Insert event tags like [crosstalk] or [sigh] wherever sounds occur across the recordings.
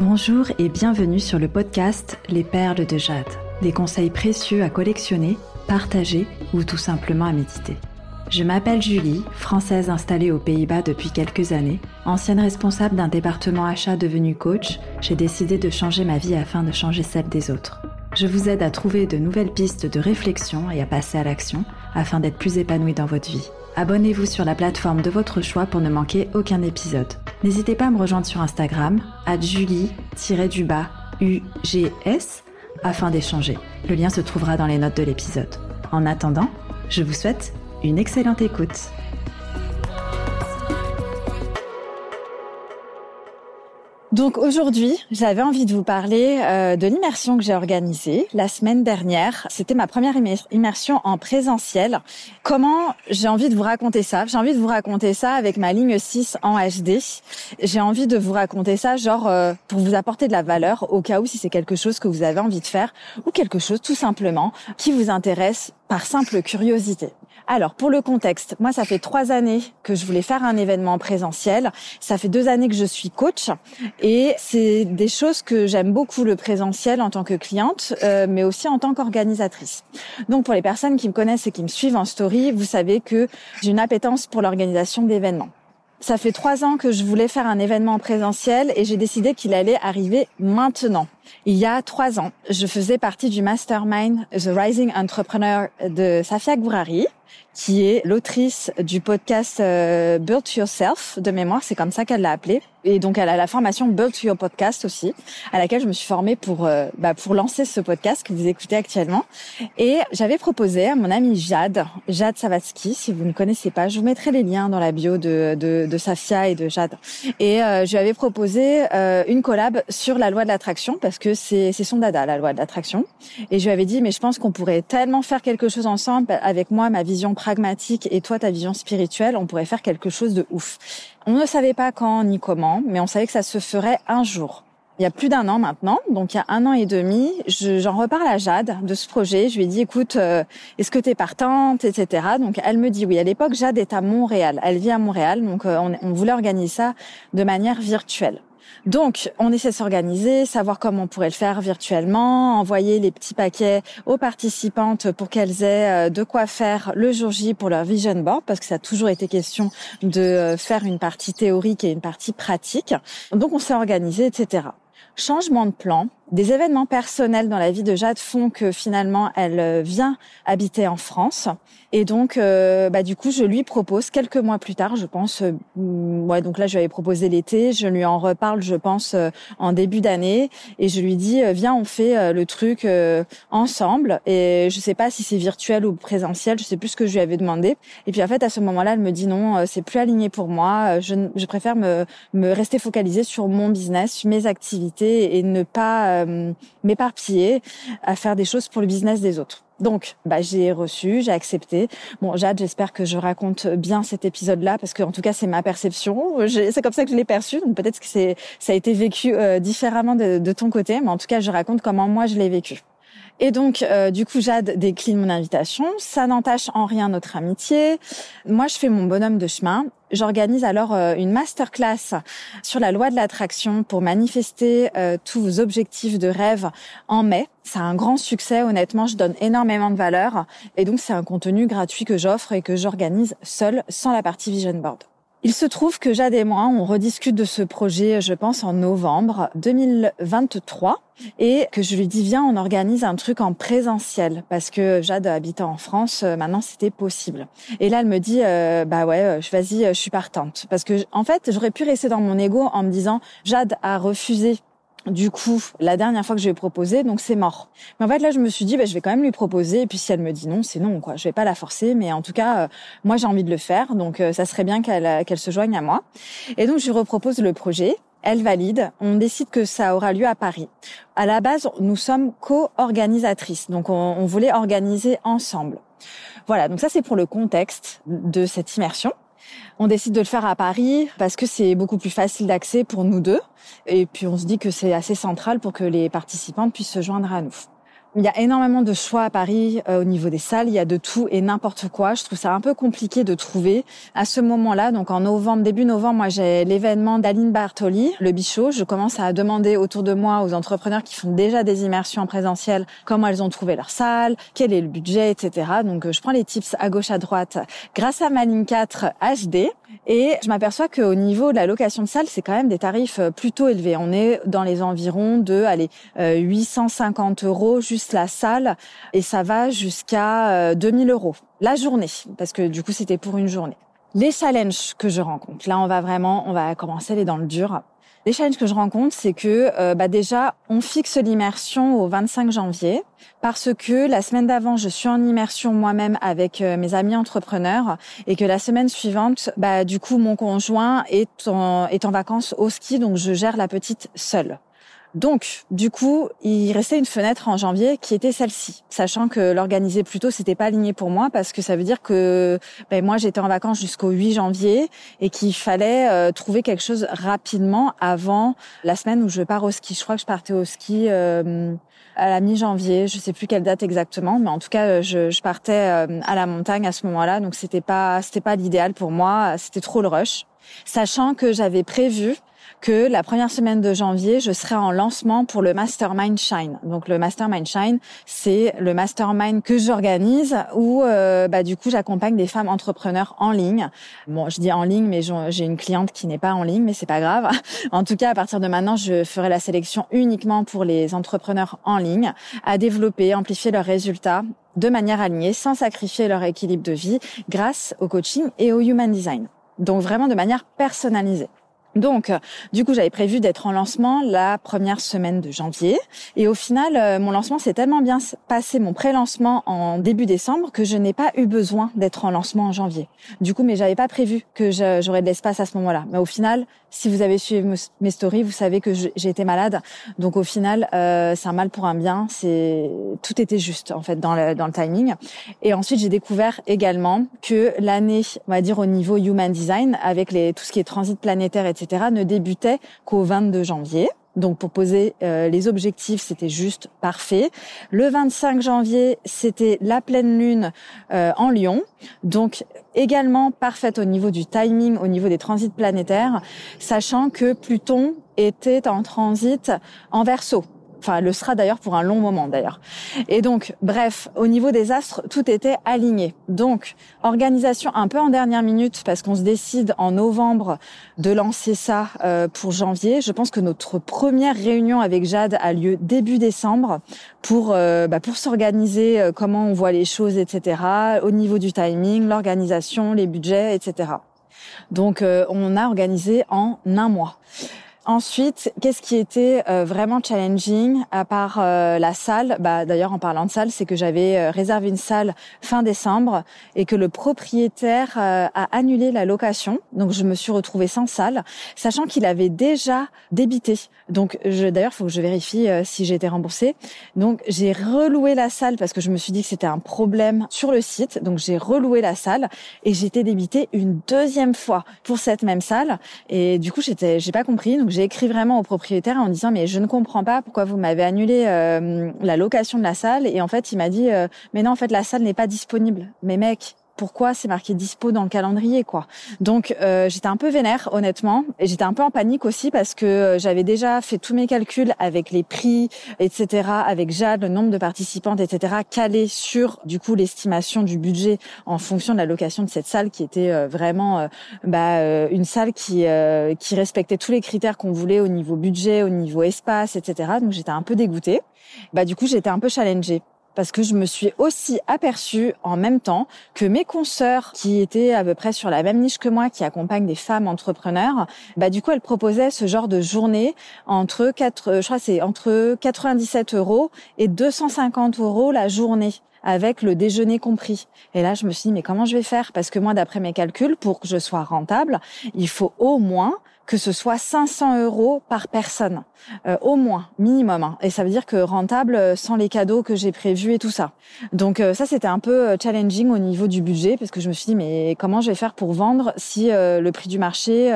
Bonjour et bienvenue sur le podcast Les Perles de Jade. Des conseils précieux à collectionner, partager ou tout simplement à méditer. Je m'appelle Julie, française installée aux Pays-Bas depuis quelques années. Ancienne responsable d'un département achat devenu coach, j'ai décidé de changer ma vie afin de changer celle des autres. Je vous aide à trouver de nouvelles pistes de réflexion et à passer à l'action afin d'être plus épanoui dans votre vie. Abonnez-vous sur la plateforme de votre choix pour ne manquer aucun épisode. N'hésitez pas à me rejoindre sur Instagram, à julie-du-bas UGS, afin d'échanger. Le lien se trouvera dans les notes de l'épisode. En attendant, je vous souhaite une excellente écoute. Donc aujourd'hui, j'avais envie de vous parler euh, de l'immersion que j'ai organisée la semaine dernière. C'était ma première immersion en présentiel. Comment j'ai envie de vous raconter ça? J'ai envie de vous raconter ça avec ma ligne 6 en HD. J'ai envie de vous raconter ça genre euh, pour vous apporter de la valeur au cas où si c'est quelque chose que vous avez envie de faire ou quelque chose tout simplement qui vous intéresse par simple curiosité. Alors, pour le contexte, moi, ça fait trois années que je voulais faire un événement présentiel. Ça fait deux années que je suis coach et c'est des choses que j'aime beaucoup le présentiel en tant que cliente, euh, mais aussi en tant qu'organisatrice. Donc, pour les personnes qui me connaissent et qui me suivent en story, vous savez que j'ai une appétence pour l'organisation d'événements. Ça fait trois ans que je voulais faire un événement présentiel et j'ai décidé qu'il allait arriver maintenant. Il y a trois ans, je faisais partie du mastermind The Rising Entrepreneur de Safia Gourari qui est l'autrice du podcast euh, Build Yourself de mémoire, c'est comme ça qu'elle l'a appelé. Et donc elle a la formation Build Your Podcast aussi, à laquelle je me suis formée pour euh, bah, pour lancer ce podcast que vous écoutez actuellement. Et j'avais proposé à mon amie Jade, Jade Savatsky, si vous ne connaissez pas, je vous mettrai les liens dans la bio de de, de Safia et de Jade. Et euh, je lui avais proposé une collab sur la loi de l'attraction parce que c'est son dada la loi de l'attraction. Et je lui avais dit mais je pense qu'on pourrait tellement faire quelque chose ensemble avec moi ma vision pragmatique et toi ta vision spirituelle, on pourrait faire quelque chose de ouf. On ne savait pas quand ni comment, mais on savait que ça se ferait un jour. Il y a plus d'un an maintenant, donc il y a un an et demi, j'en reparle à Jade de ce projet. Je lui ai dit, écoute, euh, est-ce que tu es partante, etc. Donc elle me dit oui. À l'époque, Jade est à Montréal. Elle vit à Montréal, donc euh, on, on voulait organiser ça de manière virtuelle. Donc, on essaie de s'organiser, savoir comment on pourrait le faire virtuellement, envoyer les petits paquets aux participantes pour qu'elles aient euh, de quoi faire le jour J pour leur vision board, parce que ça a toujours été question de euh, faire une partie théorique et une partie pratique. Donc, on s'est organisé, etc. Changement de plan, des événements personnels dans la vie de Jade font que finalement elle euh, vient habiter en France. Et donc euh, bah du coup je lui propose quelques mois plus tard je pense euh, ouais donc là je lui avais proposé l'été je lui en reparle je pense en début d'année. Et je lui dis viens on fait le truc ensemble. Et je sais pas si c'est virtuel ou présentiel je sais plus ce que je lui avais demandé. Et puis en fait à ce moment-là elle me dit non c'est plus aligné pour moi. Je, je préfère me me rester focalisée sur mon business mes activités et ne pas euh, m'éparpiller à faire des choses pour le business des autres. Donc, bah, j'ai reçu, j'ai accepté. Bon, Jade, j'espère que je raconte bien cet épisode-là parce que, en tout cas, c'est ma perception. C'est comme ça que je l'ai perçu. Donc, peut-être que c'est, ça a été vécu euh, différemment de, de, ton côté, mais en tout cas, je raconte comment moi je l'ai vécu. Et donc, euh, du coup, Jade décline mon invitation. Ça n'entache en rien notre amitié. Moi, je fais mon bonhomme de chemin. J'organise alors euh, une masterclass sur la loi de l'attraction pour manifester euh, tous vos objectifs de rêve en mai. C'est un grand succès, honnêtement, je donne énormément de valeur et donc c'est un contenu gratuit que j'offre et que j'organise seule sans la partie vision board. Il se trouve que Jade et moi, on rediscute de ce projet, je pense, en novembre 2023 et que je lui dis viens on organise un truc en présentiel parce que Jade habitant en France euh, maintenant c'était possible. Et là elle me dit euh, bah ouais euh, vas-y je suis partante. Parce que en fait j'aurais pu rester dans mon ego en me disant Jade a refusé du coup, la dernière fois que je lui ai proposé, donc c'est mort. Mais en fait, là, je me suis dit, bah, je vais quand même lui proposer. Et puis, si elle me dit non, c'est non, quoi. Je vais pas la forcer, mais en tout cas, moi, j'ai envie de le faire. Donc, ça serait bien qu'elle qu'elle se joigne à moi. Et donc, je lui repropose le projet elle valide, on décide que ça aura lieu à Paris. À la base, nous sommes co-organisatrices, donc on, voulait organiser ensemble. Voilà, donc ça c'est pour le contexte de cette immersion. On décide de le faire à Paris parce que c'est beaucoup plus facile d'accès pour nous deux. Et puis on se dit que c'est assez central pour que les participants puissent se joindre à nous. Il y a énormément de choix à Paris euh, au niveau des salles. Il y a de tout et n'importe quoi. Je trouve ça un peu compliqué de trouver à ce moment-là. Donc en novembre, début novembre, moi j'ai l'événement d'Aline Bartoli, le Bichot. Je commence à demander autour de moi aux entrepreneurs qui font déjà des immersions en présentiel comment elles ont trouvé leur salle, quel est le budget, etc. Donc euh, je prends les tips à gauche à droite grâce à ma ligne 4 HD. Et je m'aperçois qu'au niveau de la location de salle, c'est quand même des tarifs euh, plutôt élevés. On est dans les environs de allez, 850 euros juste la salle et ça va jusqu'à 2000 euros la journée parce que du coup c'était pour une journée. Les challenges que je rencontre, là on va vraiment, on va commencer les dans le dur. Les challenges que je rencontre, c'est que euh, bah déjà, on fixe l'immersion au 25 janvier parce que la semaine d'avant, je suis en immersion moi-même avec euh, mes amis entrepreneurs et que la semaine suivante, bah du coup, mon conjoint est en, est en vacances au ski, donc je gère la petite seule. Donc, du coup, il restait une fenêtre en janvier qui était celle-ci, sachant que l'organiser plus tôt, c'était pas aligné pour moi parce que ça veut dire que ben, moi j'étais en vacances jusqu'au 8 janvier et qu'il fallait euh, trouver quelque chose rapidement avant la semaine où je pars au ski. Je crois que je partais au ski euh, à la mi-janvier, je sais plus quelle date exactement, mais en tout cas, je, je partais euh, à la montagne à ce moment-là, donc c'était pas c'était pas l'idéal pour moi, c'était trop le rush. Sachant que j'avais prévu que la première semaine de janvier, je serai en lancement pour le Mastermind Shine. Donc le Mastermind Shine, c'est le mastermind que j'organise où euh, bah, du coup j'accompagne des femmes entrepreneurs en ligne. Bon, je dis en ligne, mais j'ai une cliente qui n'est pas en ligne, mais c'est pas grave. [laughs] En tout cas, à partir de maintenant, je ferai la sélection uniquement pour les entrepreneurs en ligne à développer, amplifier leurs résultats de manière alignée, sans sacrifier leur équilibre de vie, grâce au coaching et au human design. Donc vraiment de manière personnalisée. Donc, du coup, j'avais prévu d'être en lancement la première semaine de janvier. Et au final, euh, mon lancement s'est tellement bien passé, mon pré-lancement en début décembre, que je n'ai pas eu besoin d'être en lancement en janvier. Du coup, mais j'avais pas prévu que j'aurais de l'espace à ce moment-là. Mais au final, si vous avez suivi mes stories, vous savez que j'ai été malade. Donc au final, euh, c'est un mal pour un bien. C'est tout était juste en fait dans le, dans le timing. Et ensuite, j'ai découvert également que l'année, on va dire au niveau human design, avec les tout ce qui est transit planétaire, etc., ne débutait qu'au 22 janvier. Donc pour poser euh, les objectifs, c'était juste parfait. Le 25 janvier, c'était la pleine lune euh, en Lyon. Donc également parfaite au niveau du timing, au niveau des transits planétaires, sachant que Pluton était en transit en verso. Enfin, le sera d'ailleurs pour un long moment d'ailleurs. Et donc, bref, au niveau des astres, tout était aligné. Donc, organisation un peu en dernière minute parce qu'on se décide en novembre de lancer ça euh, pour janvier. Je pense que notre première réunion avec Jade a lieu début décembre pour euh, bah, pour s'organiser, euh, comment on voit les choses, etc. Au niveau du timing, l'organisation, les budgets, etc. Donc, on a organisé en un mois. Ensuite, qu'est-ce qui était euh, vraiment challenging à part euh, la salle? Bah d'ailleurs en parlant de salle, c'est que j'avais euh, réservé une salle fin décembre et que le propriétaire a annulé la location. Donc je me suis retrouvée sans salle, sachant qu'il avait déjà débité. Donc d'ailleurs faut que je vérifie si j'ai été remboursée. Donc j'ai reloué la salle parce que je me suis dit que c'était un problème sur le site. Donc j'ai reloué la salle et j'étais débitée une deuxième fois pour cette même salle et du coup j'étais j'ai pas compris. J'ai écrit vraiment au propriétaire en disant mais je ne comprends pas pourquoi vous m'avez annulé euh, la location de la salle et en fait il m'a dit euh, mais non en fait la salle n'est pas disponible. Mais mec, pourquoi c'est marqué dispo dans le calendrier quoi. Donc euh, j'étais un peu vénère honnêtement et j'étais un peu en panique aussi parce que euh, j'avais déjà fait tous mes calculs avec les prix etc avec Jade le nombre de participantes etc calé sur du coup l'estimation du budget en fonction de la location de cette salle qui était euh, vraiment bah, une salle qui qui respectait tous les critères qu'on voulait au niveau budget au niveau espace etc donc j'étais un peu dégoûtée. Bah du coup j'étais un peu challengée parce que je me suis aussi aperçue en même temps que mes consoeurs qui étaient à peu près sur la même niche que moi, qui accompagnent des femmes entrepreneurs, bah du coup elles proposaient ce genre de journée entre 4, je crois c'est entre 97 euros et 250 euros la journée avec le déjeuner compris. Et là, je me suis dit, mais comment je vais faire? Parce que moi, d'après mes calculs, pour que je sois rentable, il faut au moins que ce soit 500 euros par personne, euh, au moins, minimum. Hein. Et ça veut dire que rentable euh, sans les cadeaux que j'ai prévus et tout ça. Donc euh, ça, c'était un peu challenging au niveau du budget parce que je me suis dit, mais comment je vais faire pour vendre si le prix du marché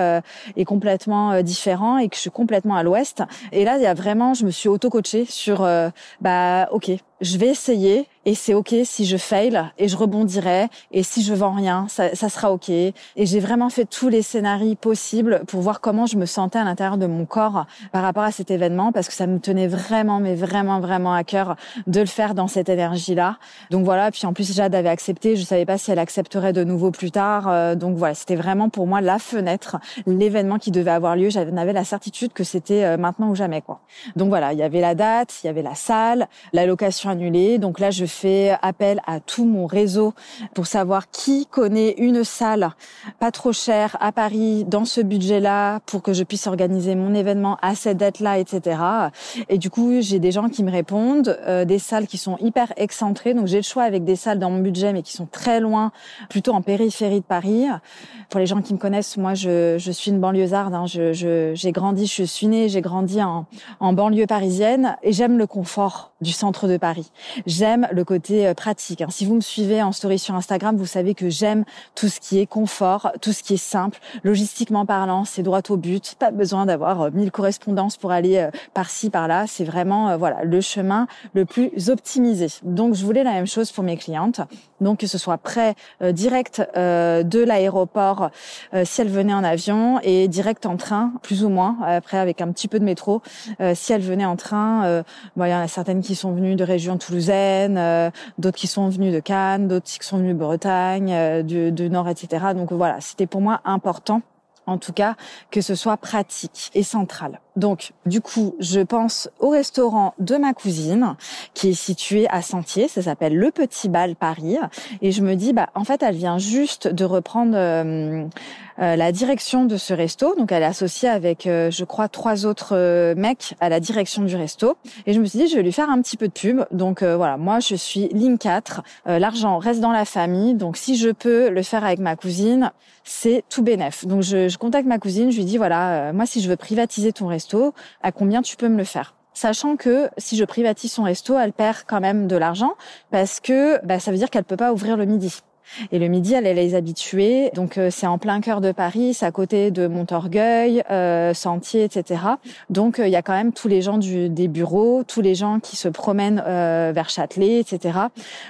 est complètement différent et que je suis complètement à l'ouest? Et là, il y a vraiment, je me suis auto-coachée sur, bah ok, je vais essayer et c'est ok si je fail et je rebondirai et si je vends rien, ça, ça sera ok. Et j'ai vraiment fait tous les scénarios possibles pour voir comment je me sentais à l'intérieur de mon corps par rapport à cet événement parce que ça me tenait vraiment, mais vraiment, vraiment à cœur de le faire dans cette énergie-là. Donc voilà. Puis en plus, Jade avait accepté. Je savais pas si elle accepterait de nouveau plus tard. Euh, donc voilà, c'était vraiment pour moi la fenêtre, l'événement qui devait avoir lieu. J'avais la certitude que c'était euh, maintenant ou jamais quoi. Donc voilà, il y avait la date, il y avait la salle, la location Donc là, je fais appel à tout mon réseau pour savoir qui connaît une salle pas trop chère à Paris dans ce budget-là pour que je puisse organiser mon événement à cette date-là, etc. Et du coup, j'ai des gens qui me répondent, euh, des salles qui sont hyper excentrées. Donc j'ai le choix avec des salles dans mon budget, mais qui sont très loin, plutôt en périphérie de Paris. Pour les gens qui me connaissent, moi, je, suis une banlieusarde. Hein. J'ai grandi, je suis née, j'ai grandi en banlieue parisienne et j'aime le confort du centre de Paris. J'aime le côté euh, pratique. Hein. Si vous me suivez en story sur Instagram, vous savez que j'aime tout ce qui est confort, tout ce qui est simple, logistiquement parlant, c'est droit au but. Pas besoin d'avoir euh, mille correspondances pour aller euh, par-ci par-là. C'est vraiment voilà le chemin le plus optimisé. Donc je voulais la même chose pour mes clientes. Donc que ce soit prêt direct de l'aéroport si elles venaient en avion et direct en train, plus ou moins. Après avec un petit peu de métro si elles venaient en train. Il y en a certaines qui sont venues de région toulousaine, euh, d'autres qui sont venus de Cannes, d'autres qui sont venus de Bretagne, euh, du, du Nord, etc. Donc voilà, c'était pour moi important en tout cas que ce soit pratique et central. Donc, du coup, je pense au restaurant de ma cousine qui est situé à Sentier, ça s'appelle Le Petit Bal Paris, et je me dis, bah, en fait, elle vient juste de reprendre euh, euh, la direction de ce resto, donc elle est associée avec, euh, je crois, trois autres mecs à la direction du resto, et je me suis dit, je vais lui faire un petit peu de pub. Donc voilà, moi, je suis ligne 4, l'argent reste dans la famille, donc si je peux le faire avec ma cousine, c'est tout bénef. Donc je, je contacte ma cousine, je lui dis, voilà, moi, si je veux privatiser ton resto à combien tu peux me le faire? Sachant que si je privatise son resto, elle perd quand même de l'argent parce que bah, ça veut dire qu'elle peut pas ouvrir le midi. Et le midi, elle est les habitués. Donc euh, c'est en plein cœur de Paris, c'est à côté de Montorgueil, euh, Sentier, etc. Donc euh, il y a quand même tous les gens du, des bureaux, tous les gens qui se promènent euh, vers Châtelet, etc.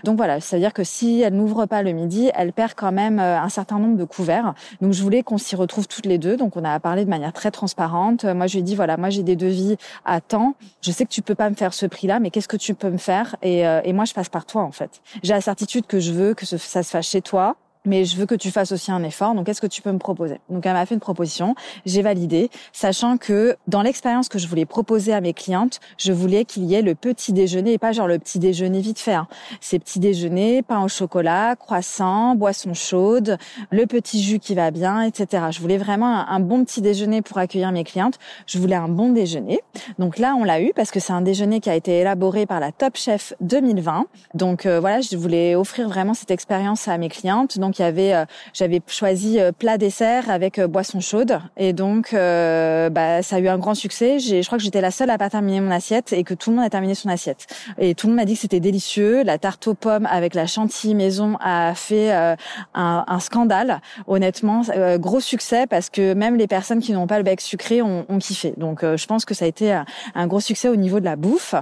Donc voilà, ça veut dire que si elle n'ouvre pas le midi, elle perd quand même un certain nombre de couverts. Donc je voulais qu'on s'y retrouve toutes les deux. Donc on a parlé de manière très transparente. Moi je lui ai dit voilà, moi j'ai des devis à temps. Je sais que tu peux pas me faire ce prix-là, mais qu'est-ce que tu peux me faire? Et, et moi je passe par toi en fait. J'ai la certitude que je veux que ça se fasse chez toi mais je veux que tu fasses aussi un effort. Donc, qu'est-ce que tu peux me proposer? Donc, elle m'a fait une proposition. J'ai validé, sachant que dans l'expérience que je voulais proposer à mes clientes, je voulais qu'il y ait le petit déjeuner et pas genre le petit déjeuner vite fait. Hein. C'est petit déjeuner, pain au chocolat, croissant, boisson chaude, le petit jus qui va bien, etc. Je voulais vraiment un, bon petit déjeuner pour accueillir mes clientes. Je voulais un bon déjeuner. Donc là, on l'a eu parce que c'est un déjeuner qui a été élaboré par la Top Chef 2020. Donc euh, voilà, je voulais offrir vraiment cette expérience à mes clientes. Donc donc il y avait, euh, j'avais choisi euh, plat dessert avec euh, boisson chaude et donc bah, ça a eu un grand succès. Je crois que j'étais la seule à pas terminer mon assiette et que tout le monde a terminé son assiette. Et tout le monde m'a dit que c'était délicieux. La tarte aux pommes avec la chantilly maison a fait un, un, scandale. Honnêtement, gros succès parce que même les personnes qui n'ont pas le bec sucré ont, ont kiffé. Donc je pense que ça a été un gros succès au niveau de la bouffe.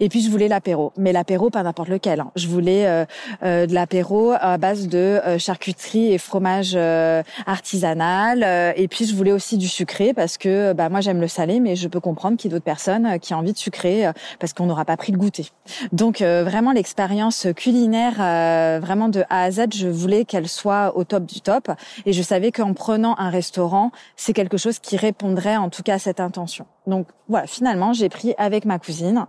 Et puis je voulais l'apéro, mais l'apéro pas n'importe lequel. Hein. Je voulais euh, euh, de l'apéro à base de euh, charcuterie et fromage euh, artisanal. et puis je voulais aussi du sucré parce que bah moi j'aime le salé, mais je peux comprendre qu'il y ait d'autres personnes qui ont envie de sucrer parce qu'on n'aura pas pris le goûter. Donc vraiment l'expérience culinaire, vraiment de A à Z, je voulais qu'elle soit au top du top. Et je savais qu'en prenant un restaurant, c'est quelque chose qui répondrait en tout cas à cette intention. Donc voilà, finalement, j'ai pris avec ma cousine.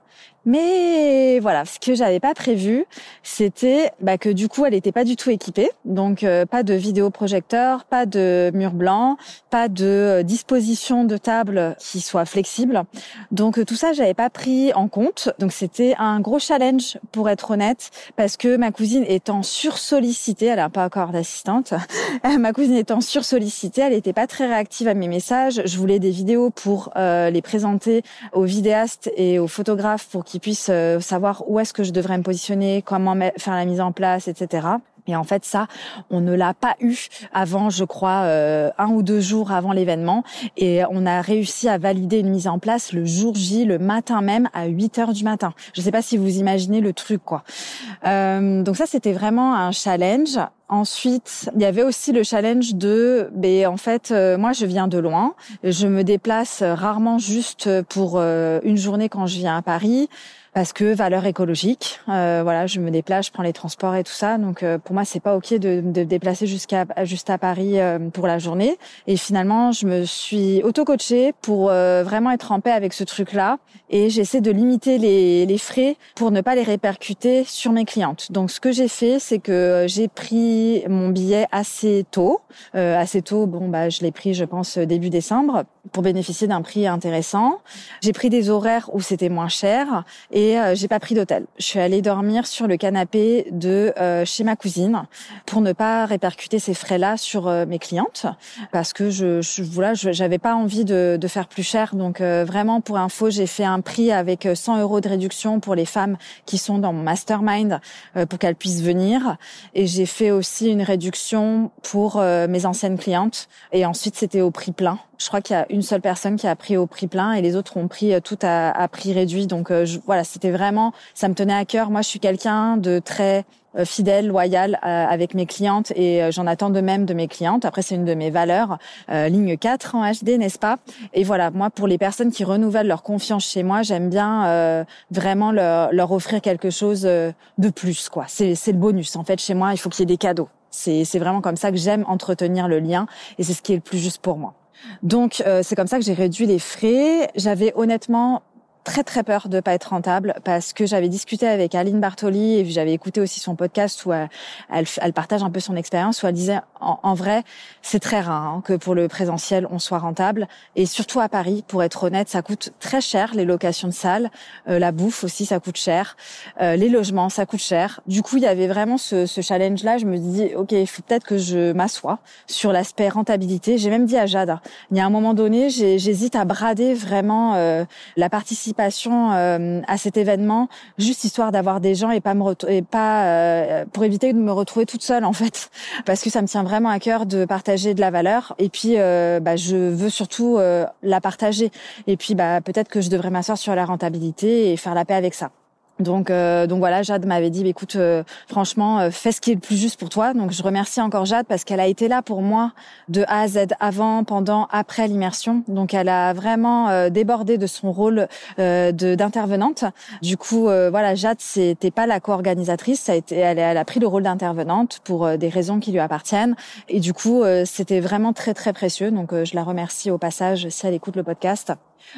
Mais voilà, ce que j'avais pas prévu, c'était bah, que du coup, elle n'était pas du tout équipée. Donc euh, pas de vidéoprojecteur, pas de mur blanc, pas de euh, disposition de table qui soit flexible. Donc euh, tout ça, j'avais pas pris en compte. Donc c'était un gros challenge pour être honnête, parce que ma cousine étant sursollicitée, elle n'a pas encore d'assistante. [laughs] ma cousine étant sursollicitée, elle n'était pas très réactive à mes messages. Je voulais des vidéos pour les présenter aux vidéastes et aux photographes pour qu'ils puissent euh, savoir où est-ce que je devrais me positionner, comment faire la mise en place, etc. Et en fait, ça, on ne l'a pas eu avant, je crois, euh, un ou deux jours avant l'événement. Et on a réussi à valider une mise en place le jour J, le matin même, à 8 heures du matin. Je ne sais pas si vous imaginez le truc, quoi. Euh, donc ça, c'était vraiment un challenge. Ensuite, il y avait aussi le challenge de, ben, en fait, euh, moi, je viens de loin. Je me déplace rarement juste pour une journée quand je viens à Paris parce que valeur écologique. Euh, voilà, je me déplace, je prends les transports et tout ça. Donc euh, pour moi, c'est pas ok de, de déplacer jusqu'à juste à Paris euh, pour la journée. Et finalement, je me suis auto-coachée pour euh, vraiment être en paix avec ce truc-là. Et j'essaie de limiter les, les frais pour ne pas les répercuter sur mes clientes. Donc ce que j'ai fait, c'est que j'ai pris mon billet assez tôt. assez tôt, bon bah je l'ai pris, je pense début décembre, pour bénéficier d'un prix intéressant. J'ai pris des horaires où c'était moins cher et euh, j'ai pas pris d'hôtel. Je suis allée dormir sur le canapé de euh, chez ma cousine pour ne pas répercuter ces frais-là sur euh, mes clientes parce que je, je voilà, j'avais pas envie de, de, faire plus cher. Donc vraiment pour info, j'ai fait un prix avec 100 euros de réduction pour les femmes qui sont dans mon mastermind pour qu'elles puissent venir. Et j'ai fait aussi une réduction pour mes anciennes clientes. Et ensuite c'était au prix plein. Je crois qu'il y a une seule personne qui a pris au prix plein et les autres ont pris tout à, prix réduit. Donc je, voilà, c'était vraiment, ça me tenait à cœur. Moi, je suis quelqu'un de très euh, fidèle, loyal euh, avec mes clientes et euh, j'en attends de même de mes clientes. Après, c'est une de mes valeurs, ligne 4 en HD, n'est-ce pas? Et voilà, moi, pour les personnes qui renouvellent leur confiance chez moi, j'aime bien vraiment leur, leur, offrir quelque chose de plus, quoi. C'est le bonus. En fait, chez moi, il faut qu'il y ait des cadeaux. C'est vraiment comme ça que j'aime entretenir le lien et c'est ce qui est le plus juste pour moi. Donc c'est comme ça que j'ai réduit les frais. J'avais honnêtement très très peur de pas être rentable parce que j'avais discuté avec Aline Bartoli et j'avais écouté aussi son podcast où elle, elle, partage un peu son expérience où elle disait en, vrai c'est très rare hein, que pour le présentiel on soit rentable. Et surtout à Paris pour être honnête ça coûte très cher les locations de salles. Euh, la bouffe aussi ça coûte cher. Euh, les logements ça coûte cher. Du coup il y avait vraiment ce, ce challenge là je me dis ok il faut peut-être que je m'assoie sur l'aspect rentabilité. J'ai même dit à Jade il y a un moment donné j'hésite à brader vraiment euh, la participation euh, à cet événement, juste histoire d'avoir des gens et pas me et pas euh, pour éviter de me retrouver toute seule en fait, [laughs] parce que ça me tient vraiment à cœur de partager de la valeur. Et puis, euh, bah, je veux surtout la partager. Et puis, bah, peut-être que je devrais m'asseoir sur la rentabilité et faire la paix avec ça. Donc, euh, donc voilà, Jade m'avait dit, bah, écoute, euh, franchement, euh, fais ce qui est le plus juste pour toi. Donc, je remercie encore Jade parce qu'elle a été là pour moi de A à Z, avant, pendant, après l'immersion. Donc, elle a vraiment débordé de son rôle de d'intervenante. Du coup, voilà, Jade, c'était pas la co-organisatrice, ça a été, elle, elle a pris le rôle d'intervenante pour des raisons qui lui appartiennent. Et du coup, c'était vraiment très très précieux. Donc, je la remercie au passage si elle écoute le podcast.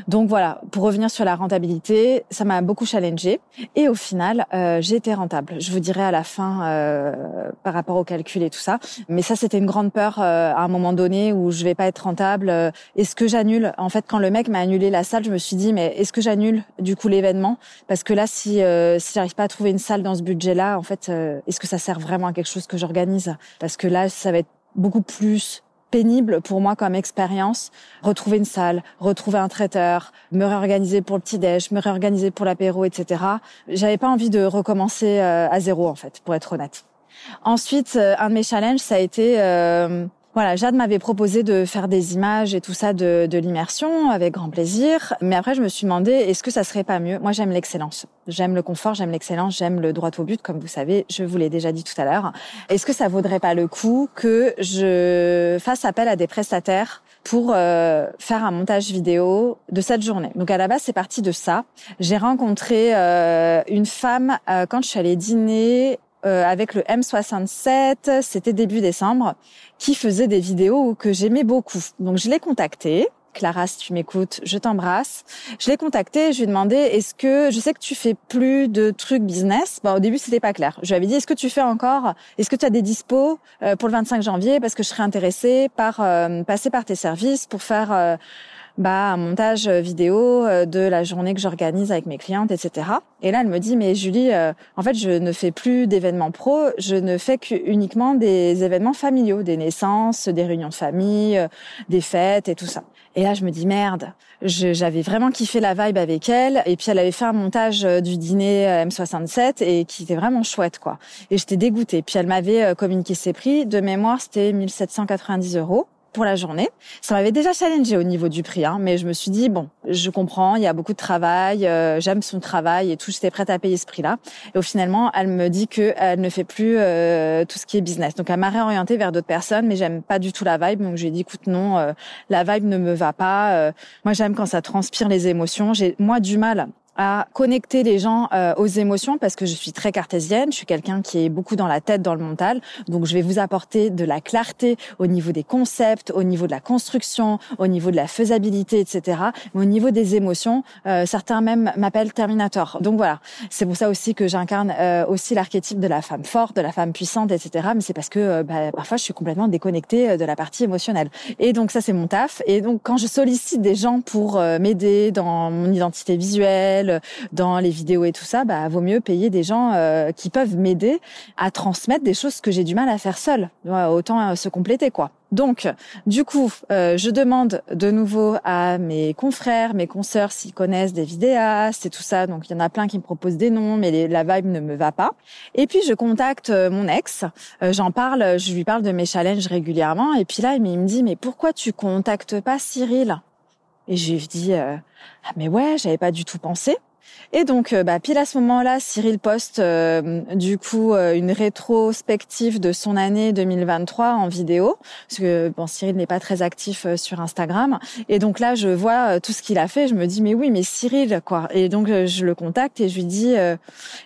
Donc voilà, pour revenir sur la rentabilité, ça m'a beaucoup challengé et au final, euh, j'ai été rentable. Je vous dirai à la fin euh, par rapport au calcul et tout ça. Mais ça, c'était une grande peur euh, à un moment donné où je vais pas être rentable. est-ce que j'annule? En fait, quand le mec m'a annulé la salle, je me suis dit mais est-ce que j'annule du coup l'événement? Parce que là, si si j'arrive pas à trouver une salle dans ce budget-là, en fait, est-ce que ça sert vraiment à quelque chose que j'organise? Parce que là, ça va être beaucoup plus pénible pour moi comme expérience. Retrouver une salle, retrouver un traiteur, me réorganiser pour le petit déj, me réorganiser pour l'apéro, etc. J'avais pas envie de recommencer euh, à zéro en fait, pour être honnête. Ensuite, euh, un de mes challenges, ça a été euh, voilà, Jade m'avait proposé de faire des images et tout ça de, de l'immersion avec grand plaisir. Mais après, je me suis demandé, est-ce que ça serait pas mieux? Moi, j'aime l'excellence. J'aime le confort, j'aime l'excellence, j'aime le droit au but, comme vous savez, je vous l'ai déjà dit tout à l'heure. Est-ce que ça vaudrait pas le coup que je fasse appel à des prestataires pour euh, faire un montage vidéo de cette journée? Donc à la base, c'est parti de ça. J'ai rencontré euh, une femme euh, quand je suis allée dîner euh, avec le M67, c'était début décembre, qui faisait des vidéos que j'aimais beaucoup. Donc je l'ai contacté. Clara, si tu m'écoutes, je t'embrasse. Je l'ai contacté, je lui ai demandé est-ce que je sais que tu fais plus de trucs business. Bon, au début, c'était pas clair. Je lui avais dit est-ce que tu fais encore Est-ce que tu as des dispos euh, pour le 25 janvier? Parce que je serais intéressée par euh, passer par tes services pour faire bah un montage vidéo de la journée que j'organise avec mes clientes, etc. Et là, elle me dit mais Julie, en fait, je ne fais plus d'événements pro, je ne fais qu'uniquement des événements familiaux, des naissances, des réunions de famille, des fêtes et tout ça. Et là, je me dis merde, j'avais vraiment kiffé la vibe avec elle. Et puis, elle avait fait un montage euh, du dîner euh, M67 et qui était vraiment chouette, quoi. Et j'étais dégoûtée. Puis, elle m'avait euh, communiqué ses prix. De mémoire, c'était 1790 euros pour la journée. Ça m'avait déjà challengé au niveau du prix, hein, mais je me suis dit bon, je comprends, il y a beaucoup de travail, euh, j'aime son travail et tout, j'étais prête à payer ce prix-là. Et au finalement, elle me dit que elle ne fait plus euh, tout ce qui est business. Donc elle m'a réorientée vers d'autres personnes, mais j'aime pas du tout la vibe. Donc je lui ai dit écoute non, euh, la vibe ne me va pas. moi j'aime quand ça transpire les émotions. J'ai moi du mal à connecter les gens euh, aux émotions parce que je suis très cartésienne, je suis quelqu'un qui est beaucoup dans la tête, dans le mental. Donc je vais vous apporter de la clarté au niveau des concepts, au niveau de la construction, au niveau de la faisabilité, etc. Mais au niveau des émotions, euh, certains même m'appellent Terminator. Donc voilà, c'est pour ça aussi que j'incarne euh, aussi l'archétype de la femme forte, de la femme puissante, etc. Mais c'est parce que bah, parfois je suis complètement déconnectée de la partie émotionnelle. Et donc ça c'est mon taf. Et donc quand je sollicite des gens pour m'aider dans mon identité visuelle, dans les vidéos et tout ça, bah vaut mieux payer des gens euh, qui peuvent m'aider à transmettre des choses que j'ai du mal à faire seule. Autant euh, se compléter quoi. Donc, du coup, euh, je demande de nouveau à mes confrères, mes consoeurs s'ils connaissent des vidéastes et tout ça. Donc, il y en a plein qui me proposent des noms, mais la vibe ne me va pas. Et puis, je contacte mon ex. J'en parle, je lui parle de mes challenges régulièrement. Et puis là, il me dit, mais pourquoi tu contactes pas Cyril? Et je lui dis, ah mais ouais, j'avais pas du tout pensé. Et donc, euh, bah, pile à ce moment-là, Cyril poste euh, du coup euh, une rétrospective de son année 2023 en vidéo, parce que bon, Cyril n'est pas très actif sur Instagram. Et donc là, je vois tout ce qu'il a fait. Je me dis mais oui, mais Cyril quoi. Et donc je le contacte et je lui dis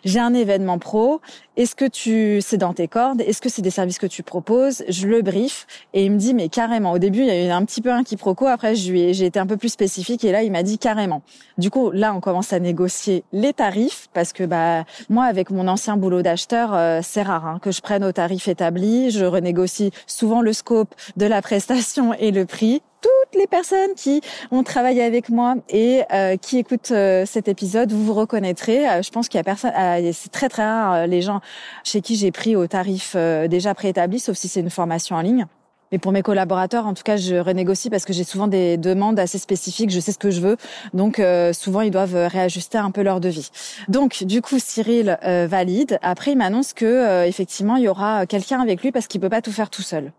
j'ai un événement pro est-ce que tu, c'est dans tes cordes? Est-ce que c'est des services que tu proposes? Je le brief et il me dit mais carrément. Au début, il y a eu un petit peu un quiproquo. Après, j'ai été un peu plus spécifique et là, il m'a dit carrément. Du coup, là, on commence à négocier les tarifs parce que bah moi, avec mon ancien boulot d'acheteur, euh, c'est rare hein, que je prenne au tarif établi. Je renégocie souvent le scope de la prestation et le prix toutes les personnes qui ont travaillé avec moi et euh, qui écoutent euh, cet épisode, vous vous reconnaîtrez. Euh, je pense qu'il y a personne, c'est très très rare les gens chez qui j'ai pris au tarif déjà préétabli, sauf si c'est une formation en ligne. Mais pour mes collaborateurs, en tout cas, je renégocie parce que j'ai souvent des demandes assez spécifiques. Je sais ce que je veux, donc euh, souvent ils doivent réajuster un peu leur devis. Donc du coup, Cyril euh, valide. Après, il m'annonce que euh, effectivement, il y aura quelqu'un avec lui parce qu'il peut pas tout faire tout seul.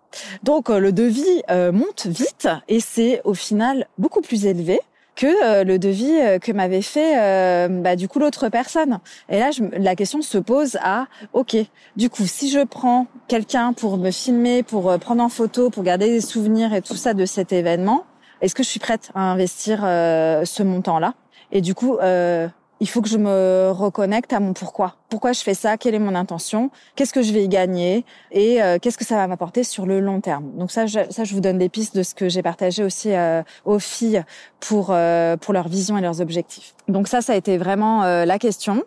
Donc le devis monte vite et c'est au final beaucoup plus élevé que euh, le devis euh, que m'avait fait euh, bah, du coup l'autre personne. Et là, je, la question se pose à ok, du coup, si je prends quelqu'un pour me filmer, pour prendre en photo, pour garder des souvenirs et tout ça de cet événement, est-ce que je suis prête à investir ce montant-là? Et du coup, il faut que je me reconnecte à mon pourquoi pourquoi je fais ça, quelle est mon intention, qu'est-ce que je vais y gagner et euh, qu'est-ce que ça va m'apporter sur le long terme. Donc ça, je, ça, je vous donne des pistes de ce que j'ai partagé aussi euh, aux filles pour euh, pour leur vision et leurs objectifs. Donc ça, ça a été vraiment la question.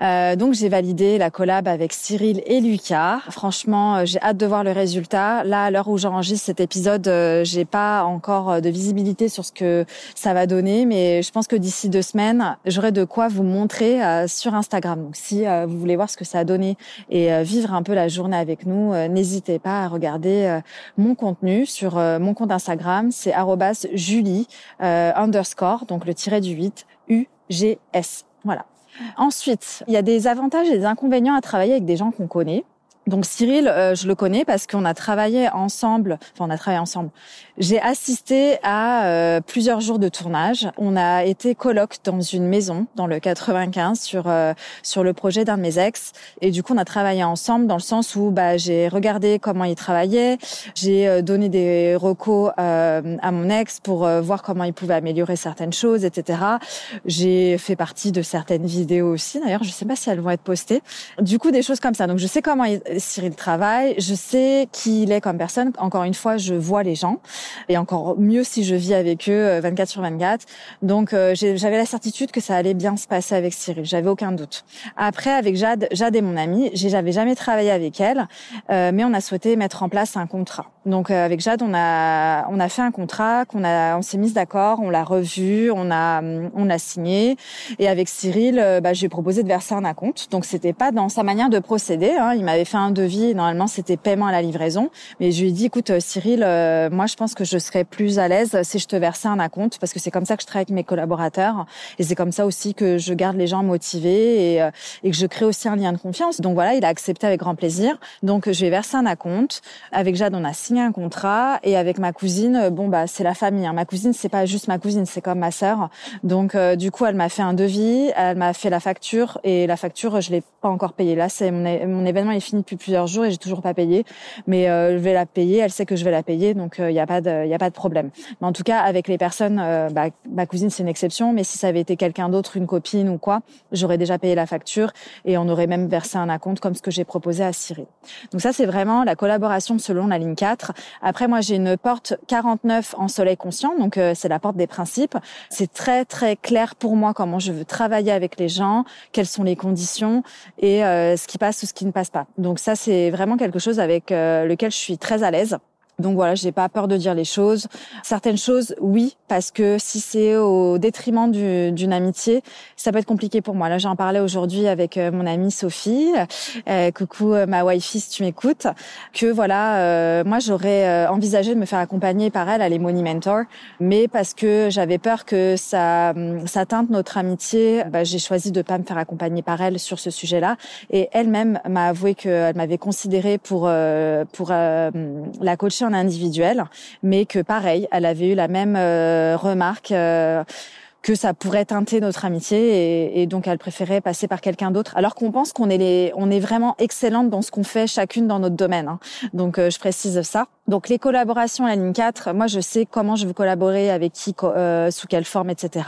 donc j'ai validé la collab avec Cyril et Lucas. Franchement, j'ai hâte de voir le résultat. Là, à l'heure où j'enregistre cet épisode, j'ai pas encore de visibilité sur ce que ça va donner, mais je pense que d'ici deux semaines, j'aurai de quoi vous montrer sur Instagram. Donc si voulez voir ce que ça a donné et euh, vivre un peu la journée avec nous, euh, n'hésitez pas à regarder euh, mon contenu sur mon compte Instagram, c'est @julie underscore, donc le tiré du 8 UGS. Voilà. Ensuite, il y a des avantages et des inconvénients à travailler avec des gens qu'on connaît. Donc Cyril, euh, je le connais parce qu'on a travaillé ensemble. Enfin, on a travaillé ensemble. J'ai assisté à euh, plusieurs jours de tournage. On a été coloc dans une maison dans le 95 sur euh, sur le projet d'un de mes ex. Et du coup, on a travaillé ensemble dans le sens où bah, j'ai regardé comment il travaillait. J'ai donné des recos à mon ex pour voir comment il pouvait améliorer certaines choses, etc. J'ai fait partie de certaines vidéos aussi. D'ailleurs, je sais pas si elles vont être postées. Du coup, des choses comme ça. Donc, je sais comment il Cyril travaille, je sais qui il est comme personne. Encore une fois, je vois les gens et encore mieux si je vis avec eux 24 sur 24. Donc j'avais la certitude que ça allait bien se passer avec Cyril. J'avais aucun doute. Après, avec Jade, Jade est mon amie. J'avais jamais travaillé avec elle, mais on a souhaité mettre en place un contrat. Donc avec Jade, on a on a fait un contrat qu'on a on s'est mis d'accord, on l'a revu, on a on a signé et avec Cyril, bah, je lui ai proposé de verser un acompte. Donc c'était pas dans sa manière de procéder. Hein. Il m'avait fait un devis. Normalement, c'était paiement à la livraison. Mais je lui ai dit, écoute, euh, Cyril, euh, moi, je pense que je serais plus à l'aise si je te versais un acompte parce que c'est comme ça que je travaille avec mes collaborateurs et c'est comme ça aussi que je garde les gens motivés et, euh, et que je crée aussi un lien de confiance. Donc voilà, il a accepté avec grand plaisir. Donc je ai versé un acompte. Avec Jade, on a signé un contrat et avec ma cousine, bon bah c'est la famille. Hein. Ma cousine, c'est pas juste ma cousine, c'est comme ma sœur. Donc du coup, elle m'a fait un devis, elle m'a fait la facture et la facture, je l'ai pas encore payée. Là, c'est mon, mon événement est fini depuis plusieurs jours et j'ai toujours pas payé, mais euh, je vais la payer. Elle sait que je vais la payer, donc il euh, n'y a pas de, y a pas de problème. Mais en tout cas, avec les personnes, euh, bah, ma cousine c'est une exception, mais si ça avait été quelqu'un d'autre, une copine ou quoi, j'aurais déjà payé la facture et on aurait même versé un acompte comme ce que j'ai proposé à Cyril. Donc ça, c'est vraiment la collaboration selon la ligne 4. Après, moi, j'ai une porte 49 en soleil conscient, donc c'est la porte des principes. C'est très très clair pour moi comment je veux travailler avec les gens, quelles sont les conditions et ce qui passe ou ce qui ne passe pas. Donc ça, c'est vraiment quelque chose avec euh, lequel je suis très à l'aise. Donc voilà, j'ai pas peur de dire les choses. Certaines choses, oui, parce que si c'est au détriment d'une amitié, ça peut être compliqué pour moi. Là, j'en parlais aujourd'hui avec euh, mon amie Sophie. Euh, coucou euh, ma wifi, si tu m'écoutes. Que voilà, moi j'aurais envisagé de me faire accompagner par elle à les Money Mentor, mais parce que j'avais peur que ça, ça teinte notre amitié, bah, j'ai choisi de pas me faire accompagner par elle sur ce sujet-là. Et elle-même m'a avoué qu'elle m'avait considérée pour pour la coacher en individuel, mais que pareil, elle avait eu la même euh, remarque. Euh, que ça pourrait teinter notre amitié et, donc elle préférait passer par quelqu'un d'autre alors qu'on pense qu'on est on est vraiment excellente dans ce qu'on fait chacune dans notre domaine hein. donc euh, je précise ça donc les collaborations la ligne 4 moi je sais comment je veux collaborer avec qui euh, sous quelle forme etc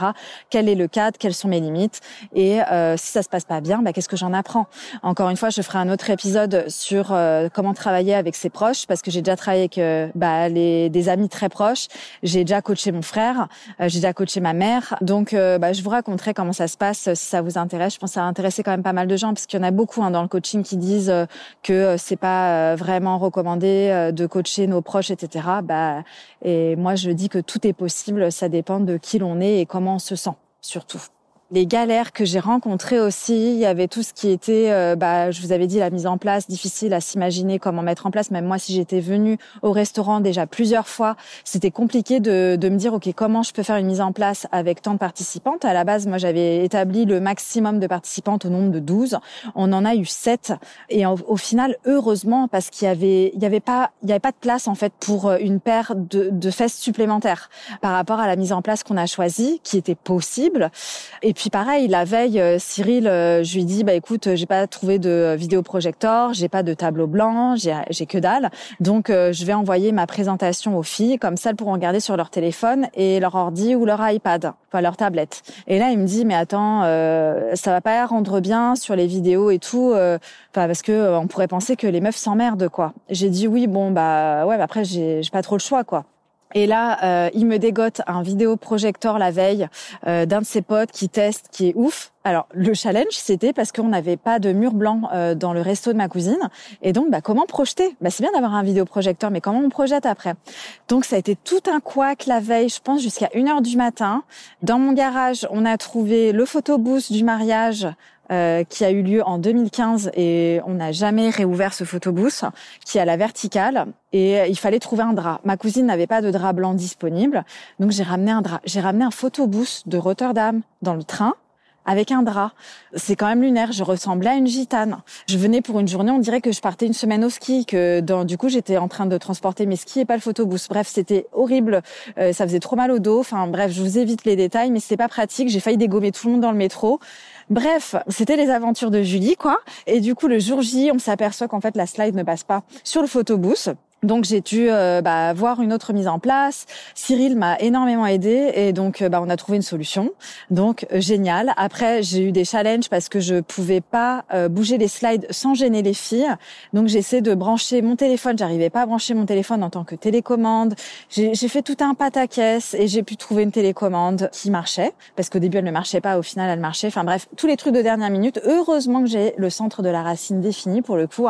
quel est le cadre? Quelles sont mes limites? Et euh, si ça se passe pas bien bah, qu'est-ce que j'en apprends? Encore une fois je ferai un autre épisode sur euh, comment travailler avec ses proches parce que j'ai déjà travaillé avec bah, les des amis très proches. J'ai déjà coaché mon frère j'ai déjà coaché ma mère. Donc, euh, bah, je vous raconterai comment ça se passe si ça vous intéresse. Je pense que ça a intéressé quand même pas mal de gens parce qu'il y en a beaucoup hein, dans le coaching qui disent euh, que euh, c'est pas vraiment recommandé de coacher nos proches, etc. Bah, et moi, je dis que tout est possible. Ça dépend de qui l'on est et comment on se sent, surtout les galères que j'ai rencontrées aussi. Il y avait tout ce qui était, euh, bah, je vous avais dit, la mise en place, difficile à s'imaginer comment mettre en place. Même moi, si j'étais venue au restaurant déjà plusieurs fois, c'était compliqué de, de me dire, OK, comment je peux faire une mise en place avec tant de participantes. À la base, moi, j'avais établi le maximum de participantes au nombre de 12. On en a eu 7. Et au, final, heureusement, parce qu'il y avait, il y avait pas, il y avait pas de place, en fait, pour euh, une paire de, de fesses supplémentaires par rapport à la mise en place qu'on a choisie, qui était possible. Et puis pareil, la veille, euh, Cyril, euh, je lui dis bah écoute, j'ai pas trouvé de vidéoprojecteur, j'ai pas de tableau blanc, j'ai que dalle. Donc euh, je vais envoyer ma présentation aux filles, comme ça elles pourront regarder sur leur téléphone et leur ordi ou leur iPad, enfin leur tablette. Et là il me dit mais attends, ça va pas rendre bien sur les vidéos et tout, parce que on pourrait penser que les meufs s'emmerdent quoi. J'ai dit oui bon bah ouais, après j'ai pas trop le choix quoi. Et là, euh, il me dégote un vidéoprojecteur la veille euh, d'un de ses potes qui teste, qui est ouf. Alors le challenge, c'était parce qu'on n'avait pas de mur blanc euh, dans le resto de ma cousine, et donc bah, comment projeter? Bah c'est bien d'avoir un vidéoprojecteur, mais comment on projette après? Donc ça a été tout un couac la veille, je pense jusqu'à 1 heure du matin. Dans mon garage, on a trouvé le photobooth du mariage euh, qui a eu lieu en 2015 et on n'a jamais réouvert ce photobooth qui est à la verticale et il fallait trouver un drap. Ma cousine n'avait pas de drap blanc disponible, donc j'ai ramené un drap. J'ai ramené un photobooth de Rotterdam dans le train avec un drap. C'est quand même lunaire. Je ressemblais à une gitane. Je venais pour une journée, on dirait que je partais une semaine au ski, que dans, du coup j'étais en train de transporter mes skis et pas le photobooth. Bref, c'était horrible. Euh, ça faisait trop mal au dos. Enfin bref, je vous évite les détails, mais c'était pas pratique. J'ai failli dégommer tout le monde dans le métro. Bref, c'était les aventures de Julie, quoi. Et du coup, le jour J, on s'aperçoit qu'en fait, la slide ne passe pas sur le photobooth. Donc j'ai dû euh, bah, voir une autre mise en place. Cyril m'a énormément aidé et donc euh, bah, on a trouvé une solution. Donc euh, génial. Après j'ai eu des challenges parce que je pouvais pas bouger les slides sans gêner les filles. Donc j'essaie de brancher mon téléphone. J'arrivais pas à brancher mon téléphone en tant que télécommande. J'ai fait tout un pataquès et j'ai pu trouver une télécommande qui marchait parce qu'au début elle ne marchait pas. Au final elle marchait. Enfin bref tous les trucs de dernière minute. Heureusement que j'ai le centre de la racine défini pour le coup.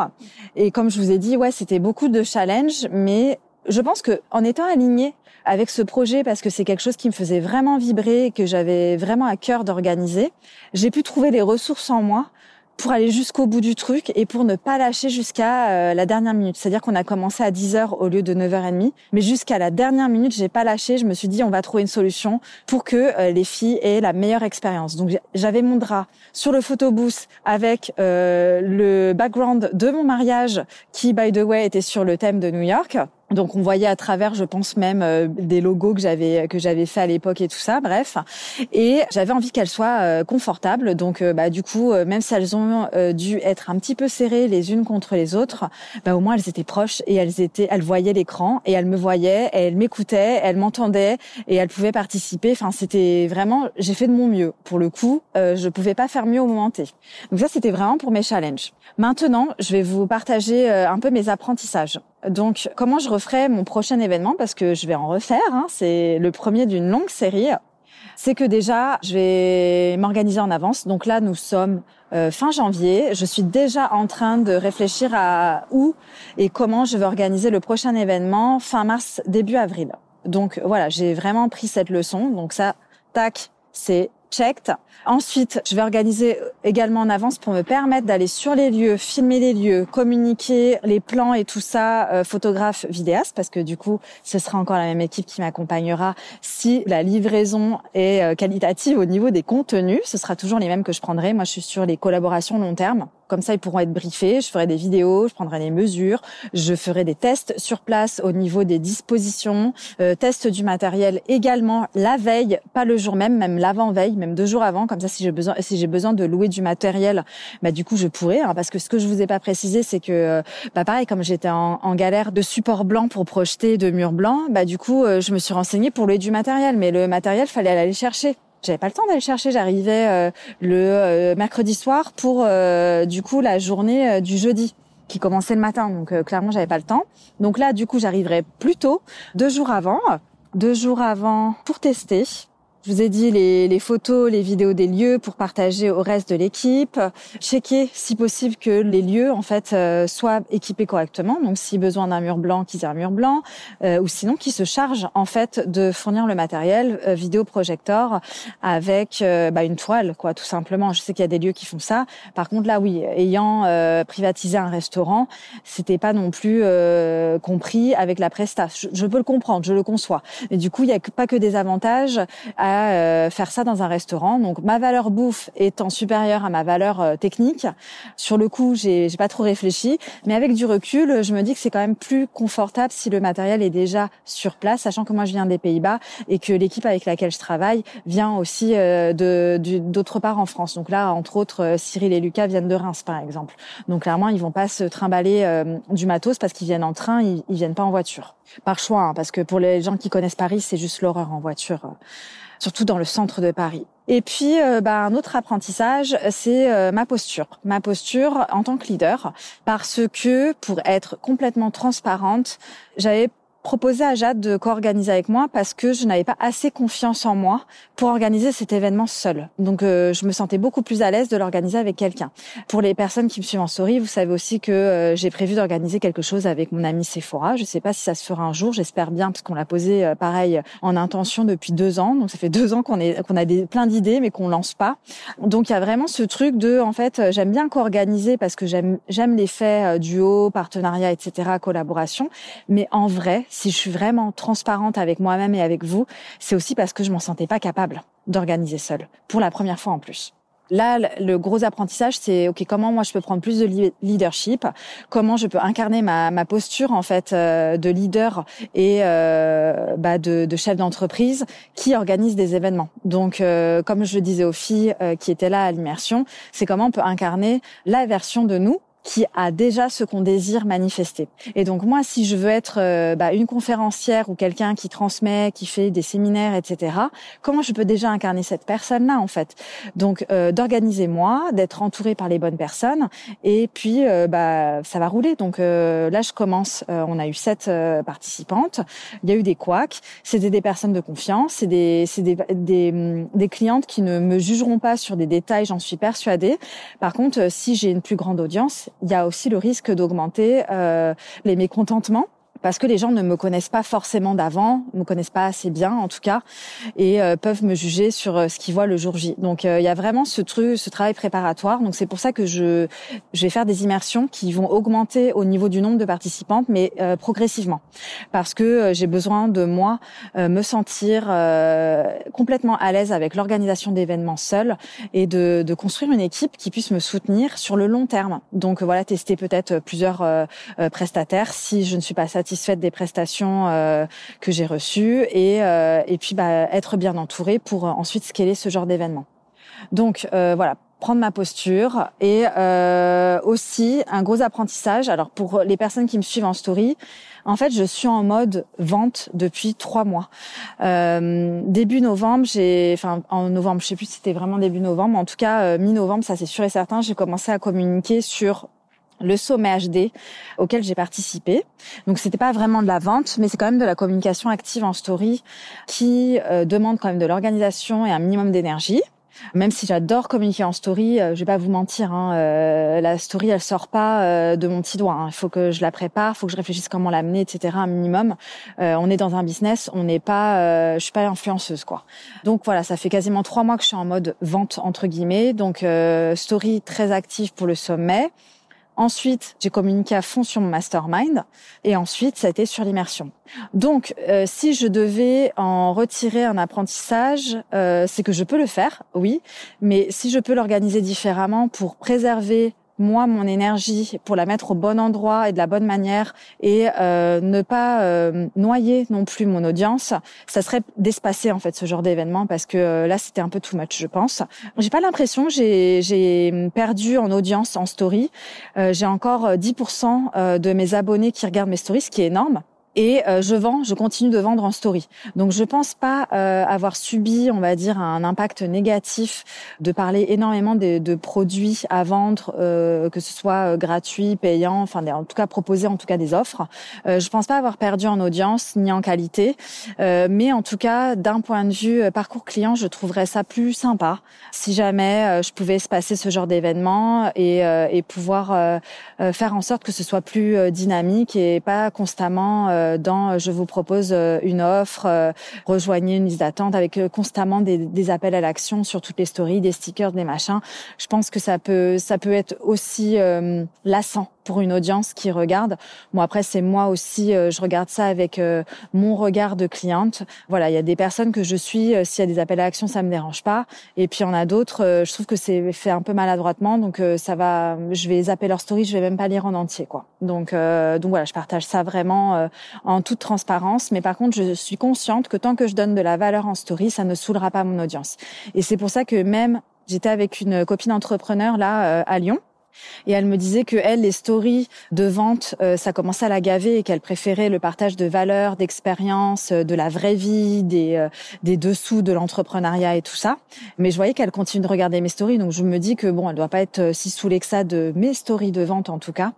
Et comme je vous ai dit ouais c'était beaucoup de challenges mais je pense que en étant aligné avec ce projet parce que c'est quelque chose qui me faisait vraiment vibrer et que j'avais vraiment à cœur d'organiser, j'ai pu trouver les ressources en moi pour aller jusqu'au bout du truc et pour ne pas lâcher jusqu'à euh, la dernière minute. C'est-à-dire qu'on a commencé à 10h au lieu de 9h30, mais jusqu'à la dernière minute, j'ai pas lâché, je me suis dit on va trouver une solution pour que euh, les filles aient la meilleure expérience. Donc j'avais mon drap sur le photobooth avec euh, le background de mon mariage qui by the way était sur le thème de New York. Donc on voyait à travers, je pense même euh, des logos que j'avais que j'avais fait à l'époque et tout ça, bref. Et j'avais envie qu'elles soient euh, confortables. Donc euh, bah du coup, même si elles ont dû être un petit peu serrées les unes contre les autres, bah au moins elles étaient proches et elles étaient, elles voyaient l'écran et elles me voyaient, et elles m'écoutaient, elles m'entendaient et elles pouvaient participer. Enfin c'était vraiment, j'ai fait de mon mieux. Pour le coup, je pouvais pas faire mieux au moment T. Donc ça c'était vraiment pour mes challenges. Maintenant, je vais vous partager un peu mes apprentissages. Donc, comment je referai mon prochain événement? Parce que je vais en refaire. Hein, c'est le premier d'une longue série. C'est que déjà, je vais m'organiser en avance. Donc là, nous sommes euh, fin janvier. Je suis déjà en train de réfléchir à où et comment je vais organiser le prochain événement fin mars, début avril. Donc voilà, j'ai vraiment pris cette leçon. Donc ça, tac, c'est checked. Ensuite, je vais organiser également en avance pour me permettre d'aller sur les lieux, filmer les lieux, communiquer les plans et tout ça, euh, photographe, vidéaste, parce que du coup, ce sera encore la même équipe qui m'accompagnera si la livraison est euh, qualitative au niveau des contenus. Ce sera toujours les mêmes que je prendrai. Moi, je suis sur les collaborations long terme. Comme ça, ils pourront être briefés. Je ferai des vidéos, je prendrai des mesures, je ferai des tests sur place au niveau des dispositions, euh, tests du matériel également la veille, pas le jour même, même l'avant-veille, même deux jours avant. Comme ça, si j'ai besoin, si j'ai besoin de louer du matériel, bah du coup, je pourrais. Hein, parce que ce que je vous ai pas précisé, c'est que, euh, bah pareil, comme j'étais en, galère de support blanc pour projeter de murs blancs, bah du coup, euh, je me suis renseignée pour louer du matériel. Mais le matériel, fallait aller chercher. J'avais pas le temps d'aller chercher. J'arrivais euh, le euh, mercredi soir pour euh, du coup la journée du jeudi qui commençait le matin. Donc clairement, j'avais pas le temps. Donc là, du coup, j'arriverai plus tôt, deux jours avant, deux jours avant pour tester. Je vous ai dit les, les, photos, les vidéos des lieux pour partager au reste de l'équipe. Checker si possible que les lieux en fait euh, soient équipés correctement. Donc si besoin d'un mur blanc, qu'ils aient un mur blanc, euh, ou sinon qu'ils se chargent en fait de fournir le matériel euh, vidéoprojecteur avec euh, bah, une toile, quoi, tout simplement. Je sais qu'il y a des lieux qui font ça. Par contre là, oui, ayant privatisé un restaurant, c'était pas non plus compris avec la presta. Je, je, peux le comprendre, je le conçois. Mais du coup, il y a pas que des avantages euh, faire ça dans un restaurant. Donc ma valeur bouffe étant supérieure à ma valeur euh, technique. Sur le coup, j'ai pas trop réfléchi, mais avec du recul, je me dis que c'est quand même plus confortable si le matériel est déjà sur place, sachant que moi je viens des Pays-Bas et que l'équipe avec laquelle je travaille vient aussi euh, de d'autre part en France. Donc là, entre autres, Cyril et Lucas viennent de Reims, par exemple. Donc clairement, ils vont pas se trimballer du matos parce qu'ils viennent en train, ils, ils viennent pas en voiture. Par choix, hein, parce que pour les gens qui connaissent Paris, c'est juste l'horreur en voiture surtout dans le centre de Paris. Et puis, euh, bah, un autre apprentissage, c'est euh, ma posture. Ma posture en tant que leader, parce que pour être complètement transparente, j'avais proposé à Jade de co-organiser avec moi parce que je n'avais pas assez confiance en moi pour organiser cet événement seul. Donc euh, je me sentais beaucoup plus à l'aise de l'organiser avec quelqu'un. Pour les personnes qui me suivent en story, vous savez aussi que euh, j'ai prévu d'organiser quelque chose avec mon ami Sephora. Je sais pas si ça se fera un jour, j'espère bien parce qu'on l'a posé euh, pareil en intention depuis deux ans. Donc ça fait deux ans qu'on est a des plein d'idées mais qu'on lance pas. Donc il y a vraiment ce truc de en fait j'aime bien co-organiser parce que j'aime j'aime l'effet duo, partenariat, etc., collaboration. Mais en vrai si je suis vraiment transparente avec moi-même et avec vous, c'est aussi parce que je m'en sentais pas capable d'organiser seule, pour la première fois en plus. Là, le gros apprentissage, c'est ok, comment moi je peux prendre plus de leadership, comment je peux incarner ma, ma posture en fait euh, de leader et euh, bah, de, de, chef d'entreprise qui organise des événements? Donc, euh, comme je le disais aux filles qui étaient là à l'immersion, c'est comment on peut incarner la version de nous qui a déjà ce qu'on désire manifester. Et donc moi, si je veux être euh, bah, une conférencière ou quelqu'un qui transmet, qui fait des séminaires, etc., comment je peux déjà incarner cette personne-là en fait? Donc euh, d'organiser moi, d'être entourée par les bonnes personnes, et puis euh, bah ça va rouler. Donc là, je commence. on a eu sept participantes. Il y a eu des couacs. C'était des personnes de confiance. C'est des, des, des, hum, des clientes qui ne me jugeront pas sur des détails. J'en suis persuadée. Par contre, si j'ai une plus grande audience, il y a aussi le risque d'augmenter euh, les mécontentements parce que les gens ne me connaissent pas forcément d'avant, me connaissent pas assez bien en tout cas, et euh, peuvent me juger sur euh, ce qu'ils voient le jour J. Donc il y a vraiment ce truc, ce travail préparatoire. Donc c'est pour ça que je, je vais faire des immersions qui vont augmenter au niveau du nombre de participantes, mais progressivement, parce que j'ai besoin de moi me sentir complètement à l'aise avec l'organisation d'événements seul et de, de, construire une équipe qui puisse me soutenir sur le long terme. Donc voilà, tester peut-être plusieurs prestataires si je ne suis pas satisfaite satisfaite des prestations euh, que j'ai reçues et, euh, et puis bah, être bien entourée pour euh, ensuite scaler ce genre d'événement. Donc voilà, prendre ma posture et aussi un gros apprentissage. Alors pour les personnes qui me suivent en story, en fait, je suis en mode vente depuis trois mois. Euh, début novembre, j'ai, enfin en novembre, je sais plus si c'était vraiment début novembre, en tout cas mi-novembre, ça c'est sûr et certain, j'ai commencé à communiquer sur le sommet HD auquel j'ai participé. Donc c'était pas vraiment de la vente, mais c'est quand même de la communication active en story qui euh, demande quand même de l'organisation et un minimum d'énergie. Même si j'adore communiquer en story, euh, je vais pas vous mentir, hein, euh, la story elle sort pas de mon petit doigt. Hein. Il faut que je la prépare, faut que je réfléchisse comment l'amener, etc. Un minimum. on est dans un business, on n'est pas, je suis pas influenceuse quoi. Donc voilà, ça fait quasiment trois mois que je suis en mode vente entre guillemets. Donc story très active pour le sommet. Ensuite, j'ai communiqué à fond sur mon mastermind. Et ensuite, ça a été sur l'immersion. Donc, euh, si je devais en retirer un apprentissage, euh, c'est que je peux le faire, oui. Mais si je peux l'organiser différemment pour préserver moi mon énergie pour la mettre au bon endroit et de la bonne manière et euh, ne pas euh, noyer non plus mon audience, ça serait d'espacer en fait ce genre d'événement parce que euh, là c'était un peu too much je pense. J'ai pas l'impression j'ai j'ai perdu en audience en story. j'ai encore 10% de mes abonnés qui regardent mes stories, ce qui est énorme et euh, je vends, je continue de vendre en story. Donc je pense pas euh, avoir subi, on va dire, un impact négatif de parler énormément de, de produits à vendre, euh, que ce soit gratuit, payant, enfin en tout cas proposer en tout cas des offres. je pense pas avoir perdu en audience ni en qualité, mais en tout cas d'un point de vue parcours client, je trouverais ça plus sympa si jamais je pouvais se passer ce genre d'événement et, et pouvoir faire en sorte que ce soit plus dynamique et pas constamment euh, dans euh, je vous propose euh, une offre, rejoignez une liste d'attente avec constamment des, des, appels à l'action sur toutes les stories, des stickers, des machins. Je pense que ça peut ça peut être aussi lassant pour une audience qui regarde. Bon après c'est moi aussi, euh, je regarde ça avec euh, mon regard de cliente. Voilà, il y a des personnes que je suis, euh, s'il y a des appels à action, ça me dérange pas. Et puis il y en a d'autres, je trouve que c'est fait un peu maladroitement, donc ça va, je vais zapper leur story, je vais même pas lire en entier quoi. Donc donc voilà, je partage ça vraiment en toute transparence. Mais par contre, je suis consciente que tant que je donne de la valeur en story, ça ne saoulera pas mon audience. Et c'est pour ça que même J'étais avec une copine entrepreneur là à Lyon et elle me disait que elle, les stories de vente, euh, ça commençait à la gaver et qu'elle préférait le partage de valeurs, d'expériences, euh, de la vraie vie, des, euh, des dessous de l'entrepreneuriat et tout ça. Mais je voyais qu'elle continue de regarder mes stories, donc je me dis que bon, elle doit pas être si saoulée que ça de mes stories de vente en tout cas.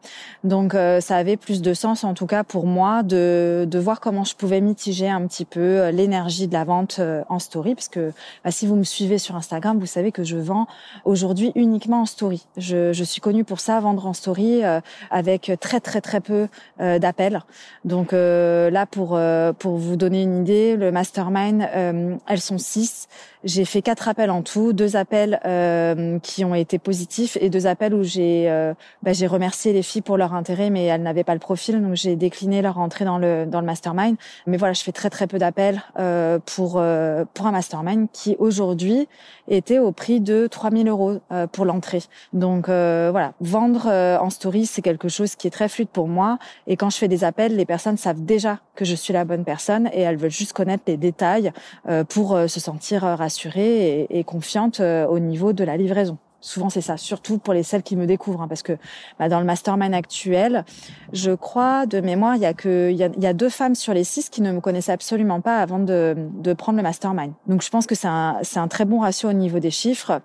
Donc ça avait plus de sens en tout cas pour moi de, de voir comment je pouvais mitiger un petit peu l'énergie de la vente en story, parce que bah, si vous me suivez sur Instagram, vous savez que je vends aujourd'hui uniquement en story. Je, je suis connu pour ça, vendre en story euh, avec très très très peu euh, d'appels. Donc euh, là, pour pour vous donner une idée, le mastermind, elles sont six. J'ai fait quatre appels en tout, deux appels euh, qui ont été positifs et deux appels où j'ai euh, bah, j'ai remercié les filles pour leur intérêt, mais elles n'avaient pas le profil, donc j'ai décliné leur entrée dans le dans le mastermind. Mais voilà, je fais très très peu d'appels euh, pour euh, pour un mastermind qui aujourd'hui était au prix de 3000 euros euh, pour l'entrée. Donc voilà, vendre en story c'est quelque chose qui est très fluide pour moi. Et quand je fais des appels, les personnes savent déjà que je suis la bonne personne et elles veulent juste connaître les détails pour se sentir rassurée et, confiante euh, au niveau de la livraison. Souvent c'est ça, surtout pour les celles qui me découvrent, hein, parce que bah, dans le mastermind actuel, je crois de mémoire, il y a que il y y a, deux femmes sur les six qui ne me connaissaient absolument pas avant de, de prendre le mastermind. Donc je pense que c'est un c'est un très bon ratio au niveau des chiffres.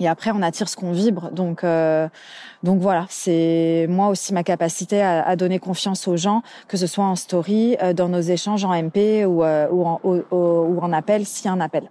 Et après, on attire ce qu'on vibre. Donc, euh, donc voilà, c'est moi aussi ma capacité à, à, donner confiance aux gens, que ce soit en story, euh, dans nos échanges en MP ou, euh, ou, en, ou, ou en appel, s'il y a un appel.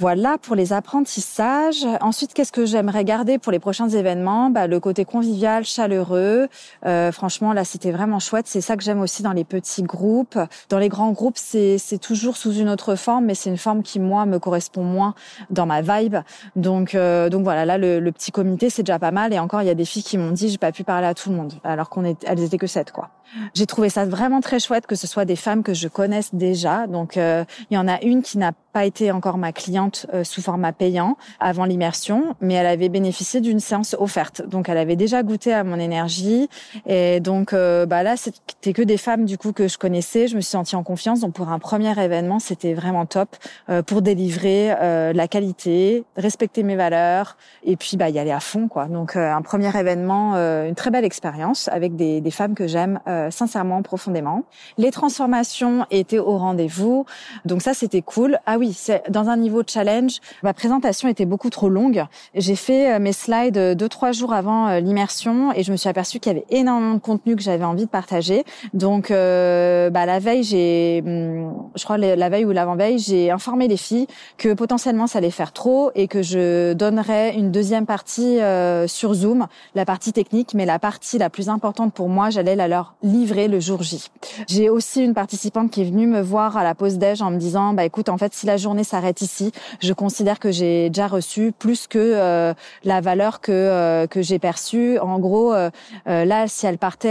Voilà pour les apprentissages. Ensuite, qu'est-ce que j'aimerais garder pour les prochains événements? Bah, Le côté convivial, chaleureux. Euh, franchement, là, c'était vraiment chouette. C'est ça que j'aime aussi dans les petits groupes. Dans les grands groupes, c'est toujours sous une autre forme, mais c'est une forme qui, moi, me correspond moins dans ma vibe. Donc, euh, donc voilà, là, le, le petit comité, c'est déjà pas mal. Et encore, il y a des filles qui m'ont dit, j'ai pas pu parler à tout le monde, alors qu'on est, elles étaient que sept, quoi. J'ai trouvé ça vraiment très chouette que ce soit des femmes que je connaisse déjà. Donc, euh, il y en a une qui n'a pas été encore ma cliente euh, sous format payant avant l'immersion, mais elle avait bénéficié d'une séance offerte. Donc, elle avait déjà goûté à mon énergie. Et donc, euh, bah là, c'était que des femmes du coup que je connaissais. Je me suis sentie en confiance. Donc, pour un premier événement, c'était vraiment top euh, pour délivrer la qualité, respecter mes valeurs et puis bah y aller à fond quoi. Donc, un premier événement, une très belle expérience avec des, des femmes que j'aime euh, sincèrement, profondément. Les transformations étaient au rendez-vous, donc ça c'était cool. Ah oui, c'est dans un niveau challenge. Ma présentation était beaucoup trop longue. J'ai fait euh, mes slides euh, deux trois jours avant l'immersion et je me suis aperçue qu'il y avait énormément de contenu que j'avais envie de partager. Donc bah, la veille, j'ai, hum, je crois la veille ou l'avant-veille, j'ai informé les filles que potentiellement ça allait faire trop et que je donnerais une deuxième partie sur Zoom, la partie technique, mais la partie la plus importante pour moi, j'allais la leur livré le jour J. J'ai aussi une participante qui est venue me voir à la pause déj en me disant bah écoute en fait si la journée s'arrête ici, je considère que j'ai déjà reçu plus que euh, la valeur que euh, que j'ai perçue. En gros euh, là si elle partait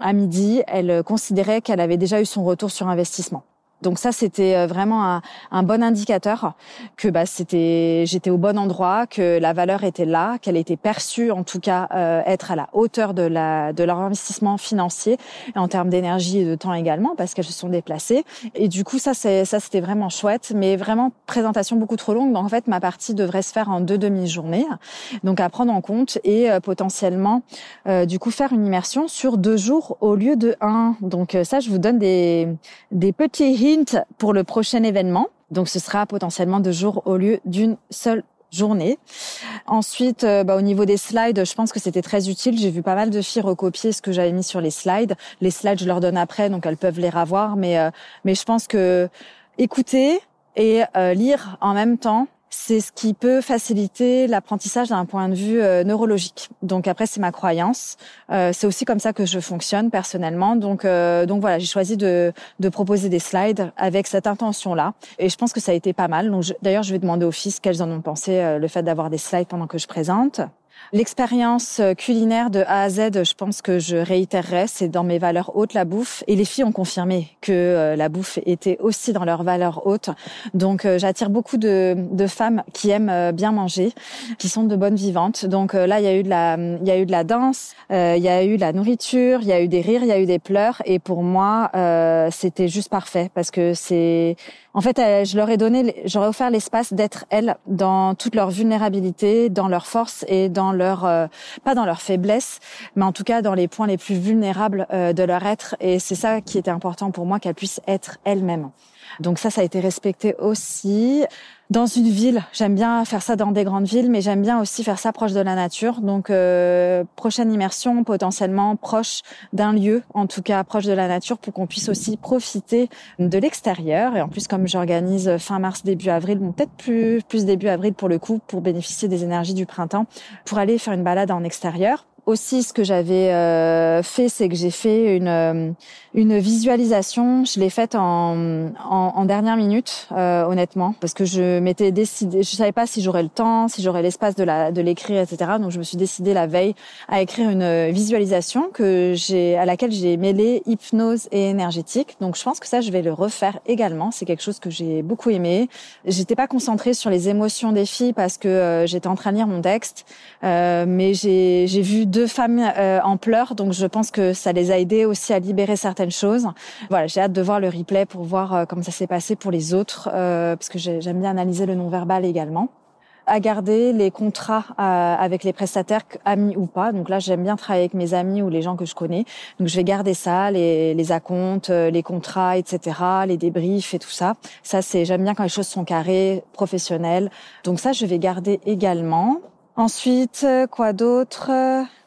à midi, elle considérait qu'elle avait déjà eu son retour sur investissement. Donc ça, c'était euh, vraiment un, un, bon indicateur que bah, c'était, j'étais au bon endroit, que la valeur était là, qu'elle était perçue, en tout cas, euh, être à la hauteur de, la, de leur investissement financier en termes d'énergie et de temps également, parce qu'elles se sont déplacées. Et du coup, ça, c'est, ça, c'était vraiment chouette, mais vraiment présentation beaucoup trop longue. Donc en fait, ma partie devrait se faire en deux demi-journées, donc à prendre en compte et euh, potentiellement, du coup, faire une immersion sur deux jours au lieu de un. Donc ça, je vous donne des, des petits pour le prochain événement. Donc ce sera potentiellement deux jours au lieu d'une seule journée. Ensuite, euh, bah, au niveau des slides, je pense que c'était très utile. J'ai vu pas mal de filles recopier ce que j'avais mis sur les slides. Les slides, je leur donne après, donc elles peuvent les revoir. Mais, euh, mais je pense que écouter et euh, lire en même temps, c'est ce qui peut faciliter l'apprentissage d'un point de vue euh, neurologique. Donc après, c'est ma croyance. Euh, c'est aussi comme ça que je fonctionne personnellement. Donc, euh, donc voilà, j'ai choisi de, de proposer des slides avec cette intention-là. Et je pense que ça a été pas mal. Donc d'ailleurs, je vais demander aux fils qu'elles en ont pensé, le fait d'avoir des slides pendant que je présente. L'expérience euh, culinaire de A à Z, je pense que je réitérerai, c'est dans mes valeurs hautes la bouffe. Et les filles ont confirmé que euh, la bouffe était aussi dans leurs valeurs hautes. Donc euh, j'attire beaucoup de, de, femmes qui aiment bien manger, qui sont de bonnes vivantes. Donc là, il y a eu de la, il y a eu de la danse, il y a eu de la nourriture, il y a eu des rires, il y a eu des pleurs. Et pour moi, c'était juste parfait parce que c'est en fait, je leur ai donné, j'aurais offert l'espace d'être elles dans toute leur vulnérabilité, dans leur force et dans leur, euh, pas dans leur faiblesse, mais en tout cas dans les points les plus vulnérables euh, de leur être. Et c'est ça qui était important pour moi, qu'elles puissent être elles-mêmes. Donc ça, ça a été respecté aussi dans une ville. J'aime bien faire ça dans des grandes villes, mais j'aime bien aussi faire ça proche de la nature. Donc, euh, prochaine immersion potentiellement proche d'un lieu, en tout cas proche de la nature, pour qu'on puisse aussi profiter de l'extérieur. Et en plus, comme j'organise fin mars, début avril, bon, peut-être plus, plus début avril pour le coup, pour bénéficier des énergies du printemps, pour aller faire une balade en extérieur aussi, ce que j'avais euh, fait, c'est que j'ai fait une euh, une visualisation. Je l'ai faite en, en, en dernière minute, euh, honnêtement, parce que je m'étais décidé. Je savais pas si j'aurais le temps, si j'aurais l'espace de la de l'écrire, etc. Donc je me suis décidée la veille à écrire une visualisation que j'ai à laquelle j'ai mêlé hypnose et énergétique. Donc je pense que ça, je vais le refaire également. C'est quelque chose que j'ai beaucoup aimé. J'étais pas concentrée sur les émotions des filles parce que j'étais en train de lire mon texte, mais j'ai j'ai vu deux femmes euh, en pleurs, donc je pense que ça les a aidées aussi à libérer certaines choses. Voilà, j'ai hâte de voir le replay pour voir euh, comment ça s'est passé pour les autres, euh, parce que j'aime bien analyser le non-verbal également. à garder les contrats euh, avec les prestataires, amis ou pas. Donc là, j'aime bien travailler avec mes amis ou les gens que je connais. Donc je vais garder ça, les, les acomptes, euh, les contrats, etc., les débriefs et tout ça. Ça, c'est j'aime bien quand les choses sont carrées, professionnelles. Donc ça, je vais garder également. Ensuite, quoi d'autre?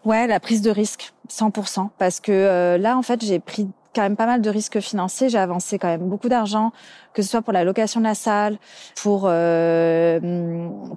Ouais, la prise de risque, 100%. Parce que là, en fait, j'ai pris quand même pas mal de risques financiers. J'ai avancé quand même beaucoup d'argent que ce soit pour la location de la salle, pour euh,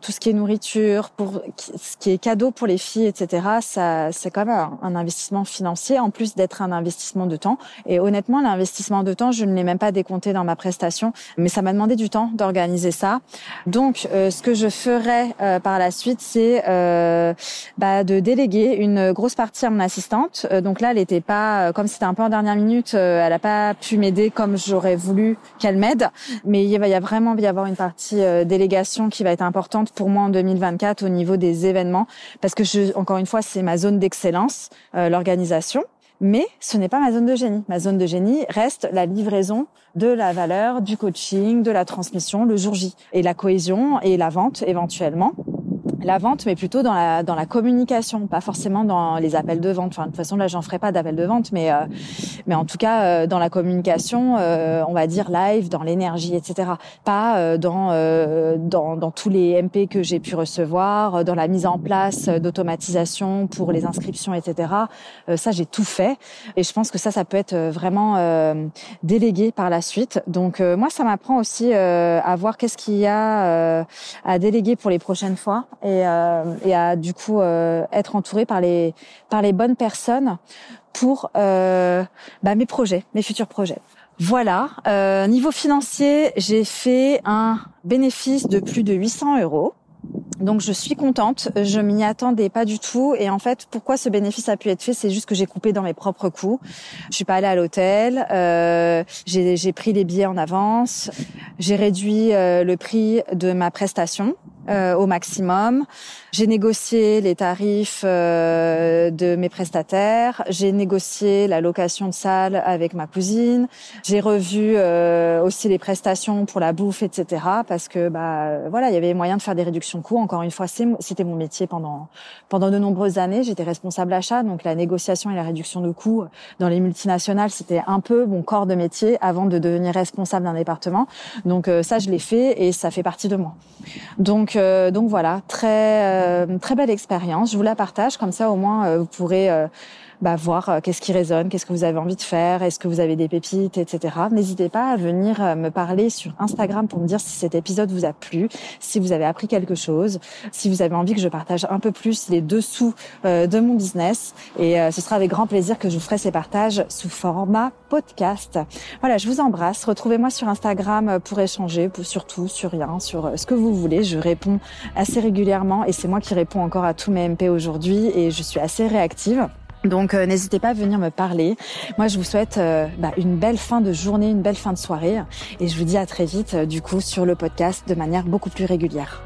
tout ce qui est nourriture, pour ce qui est cadeau pour les filles, etc. Ça, c'est quand même un, investissement financier en plus d'être un investissement de temps. Et honnêtement, l'investissement de temps, je ne l'ai même pas décompté dans ma prestation, mais ça m'a demandé du temps d'organiser ça. Donc, euh, ce que je ferai euh, par la suite, c'est euh, bah, de déléguer une grosse partie à mon assistante. donc là, elle n'était pas, comme c'était un peu en dernière minute, elle n'a pas pu m'aider comme j'aurais voulu qu'elle m'aide. Mais il va y a vraiment y avoir une partie euh, délégation qui va être importante pour moi en 2024 au niveau des événements, parce que je, encore une fois, c'est ma zone d'excellence, euh, l'organisation. Mais ce n'est pas ma zone de génie. Ma zone de génie reste la livraison de la valeur, du coaching, de la transmission le jour J et la cohésion et la vente éventuellement la vente, mais plutôt dans la dans la communication, pas forcément dans les appels de vente. Enfin, de toute façon, là, j'en ferai pas d'appels de vente, mais euh, mais en tout cas euh, dans la communication, euh, on va dire live, dans l'énergie, etc. Pas dans dans dans tous les MP que j'ai pu recevoir, dans la mise en place d'automatisation pour les inscriptions, etc. ça, j'ai tout fait, et je pense que ça, ça peut être vraiment délégué par la suite. Donc moi, ça m'apprend aussi à voir qu'est-ce qu'il y a à déléguer pour les prochaines fois euh, et à du coup euh, être entouré par les par les bonnes personnes pour euh, bah, mes projets, mes futurs projets. Voilà. Euh, niveau financier, j'ai fait un bénéfice de plus de 800 euros. Donc je suis contente, je m'y attendais pas du tout et en fait pourquoi ce bénéfice a pu être fait, c'est juste que j'ai coupé dans mes propres coûts. Je suis pas allée à l'hôtel, euh, j'ai pris les billets en avance, j'ai réduit euh, le prix de ma prestation euh, au maximum. J'ai négocié les tarifs euh, de mes prestataires. J'ai négocié la location de salle avec ma cousine. J'ai revu euh, aussi les prestations pour la bouffe, etc. Parce que bah voilà, il y avait moyen de faire des réductions de coûts. Encore une fois, c'était mon métier pendant pendant de nombreuses années. J'étais responsable achat, donc la négociation et la réduction de coûts dans les multinationales, c'était un peu mon corps de métier avant de devenir responsable d'un département. Donc ça, je l'ai fait et ça fait partie de moi. Donc euh, donc voilà, très euh, très belle expérience. Je vous la partage comme ça au moins euh, vous pourrez bah, voir euh, qu'est-ce qui résonne, qu'est-ce que vous avez envie de faire, est-ce que vous avez des pépites, etc. N'hésitez pas à venir euh, me parler sur Instagram pour me dire si cet épisode vous a plu, si vous avez appris quelque chose, si vous avez envie que je partage un peu plus les dessous euh, de mon business. Et ce sera avec grand plaisir que je vous ferai ces partages sous format podcast. Voilà, je vous embrasse. Retrouvez-moi sur Instagram pour échanger, sur tout, sur rien, sur ce que vous voulez. Je réponds assez régulièrement et c'est moi qui réponds encore à tous mes MP aujourd'hui et je suis assez réactive. Donc euh, n'hésitez pas à venir me parler. Moi je vous souhaite euh, bah, une belle fin de journée, une belle fin de soirée et je vous dis à très vite euh, du coup sur le podcast de manière beaucoup plus régulière.